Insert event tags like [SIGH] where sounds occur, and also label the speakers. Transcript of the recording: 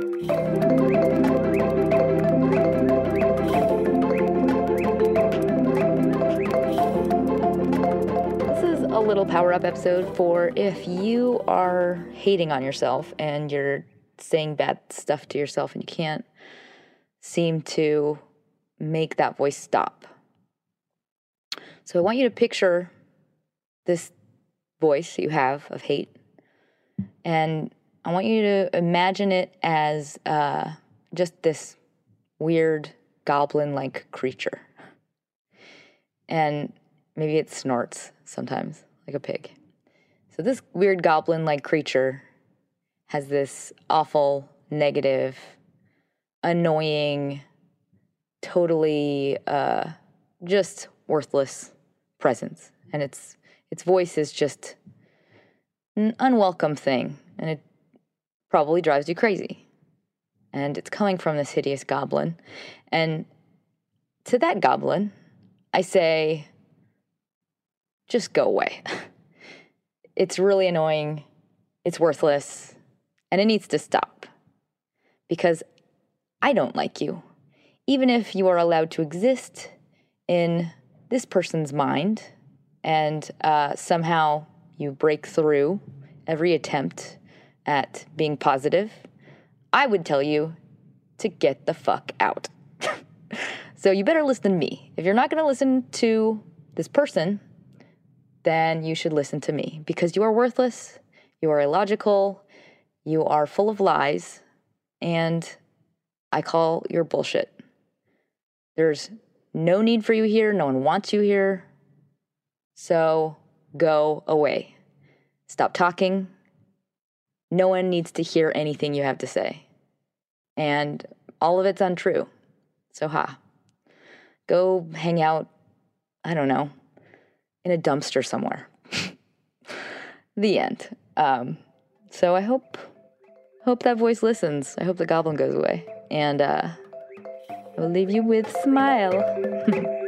Speaker 1: This is a little power up episode for if you are hating on yourself and you're saying bad stuff to yourself and you can't seem to make that voice stop. So I want you to picture this voice you have of hate, and I want you to imagine it as uh, just this weird goblin like creature. And maybe it snorts sometimes, like a pig. So, this weird goblin like creature has this awful, negative, annoying, totally uh, just worthless presence. And its, its voice is just an unwelcome thing. And it probably drives you crazy. And it's coming from this hideous goblin. And to that goblin, I say, just go away. [LAUGHS] it's really annoying, it's worthless, and it needs to stop. Because I don't like you. Even if you are allowed to exist in this person's mind and uh, somehow you break through every attempt at being positive, I would tell you to get the fuck out. [LAUGHS] so you better listen to me. If you're not going to listen to this person, then you should listen to me because you are worthless, you are illogical, you are full of lies, and I call your bullshit. There's no need for you here, no one wants you here. So go away. Stop talking. No one needs to hear anything you have to say. And all of it's untrue. So, ha. Go hang out, I don't know, in a dumpster somewhere. [LAUGHS] the end. Um, so I hope hope that voice listens. I hope the goblin goes away. And uh, I will leave you with smile. [LAUGHS]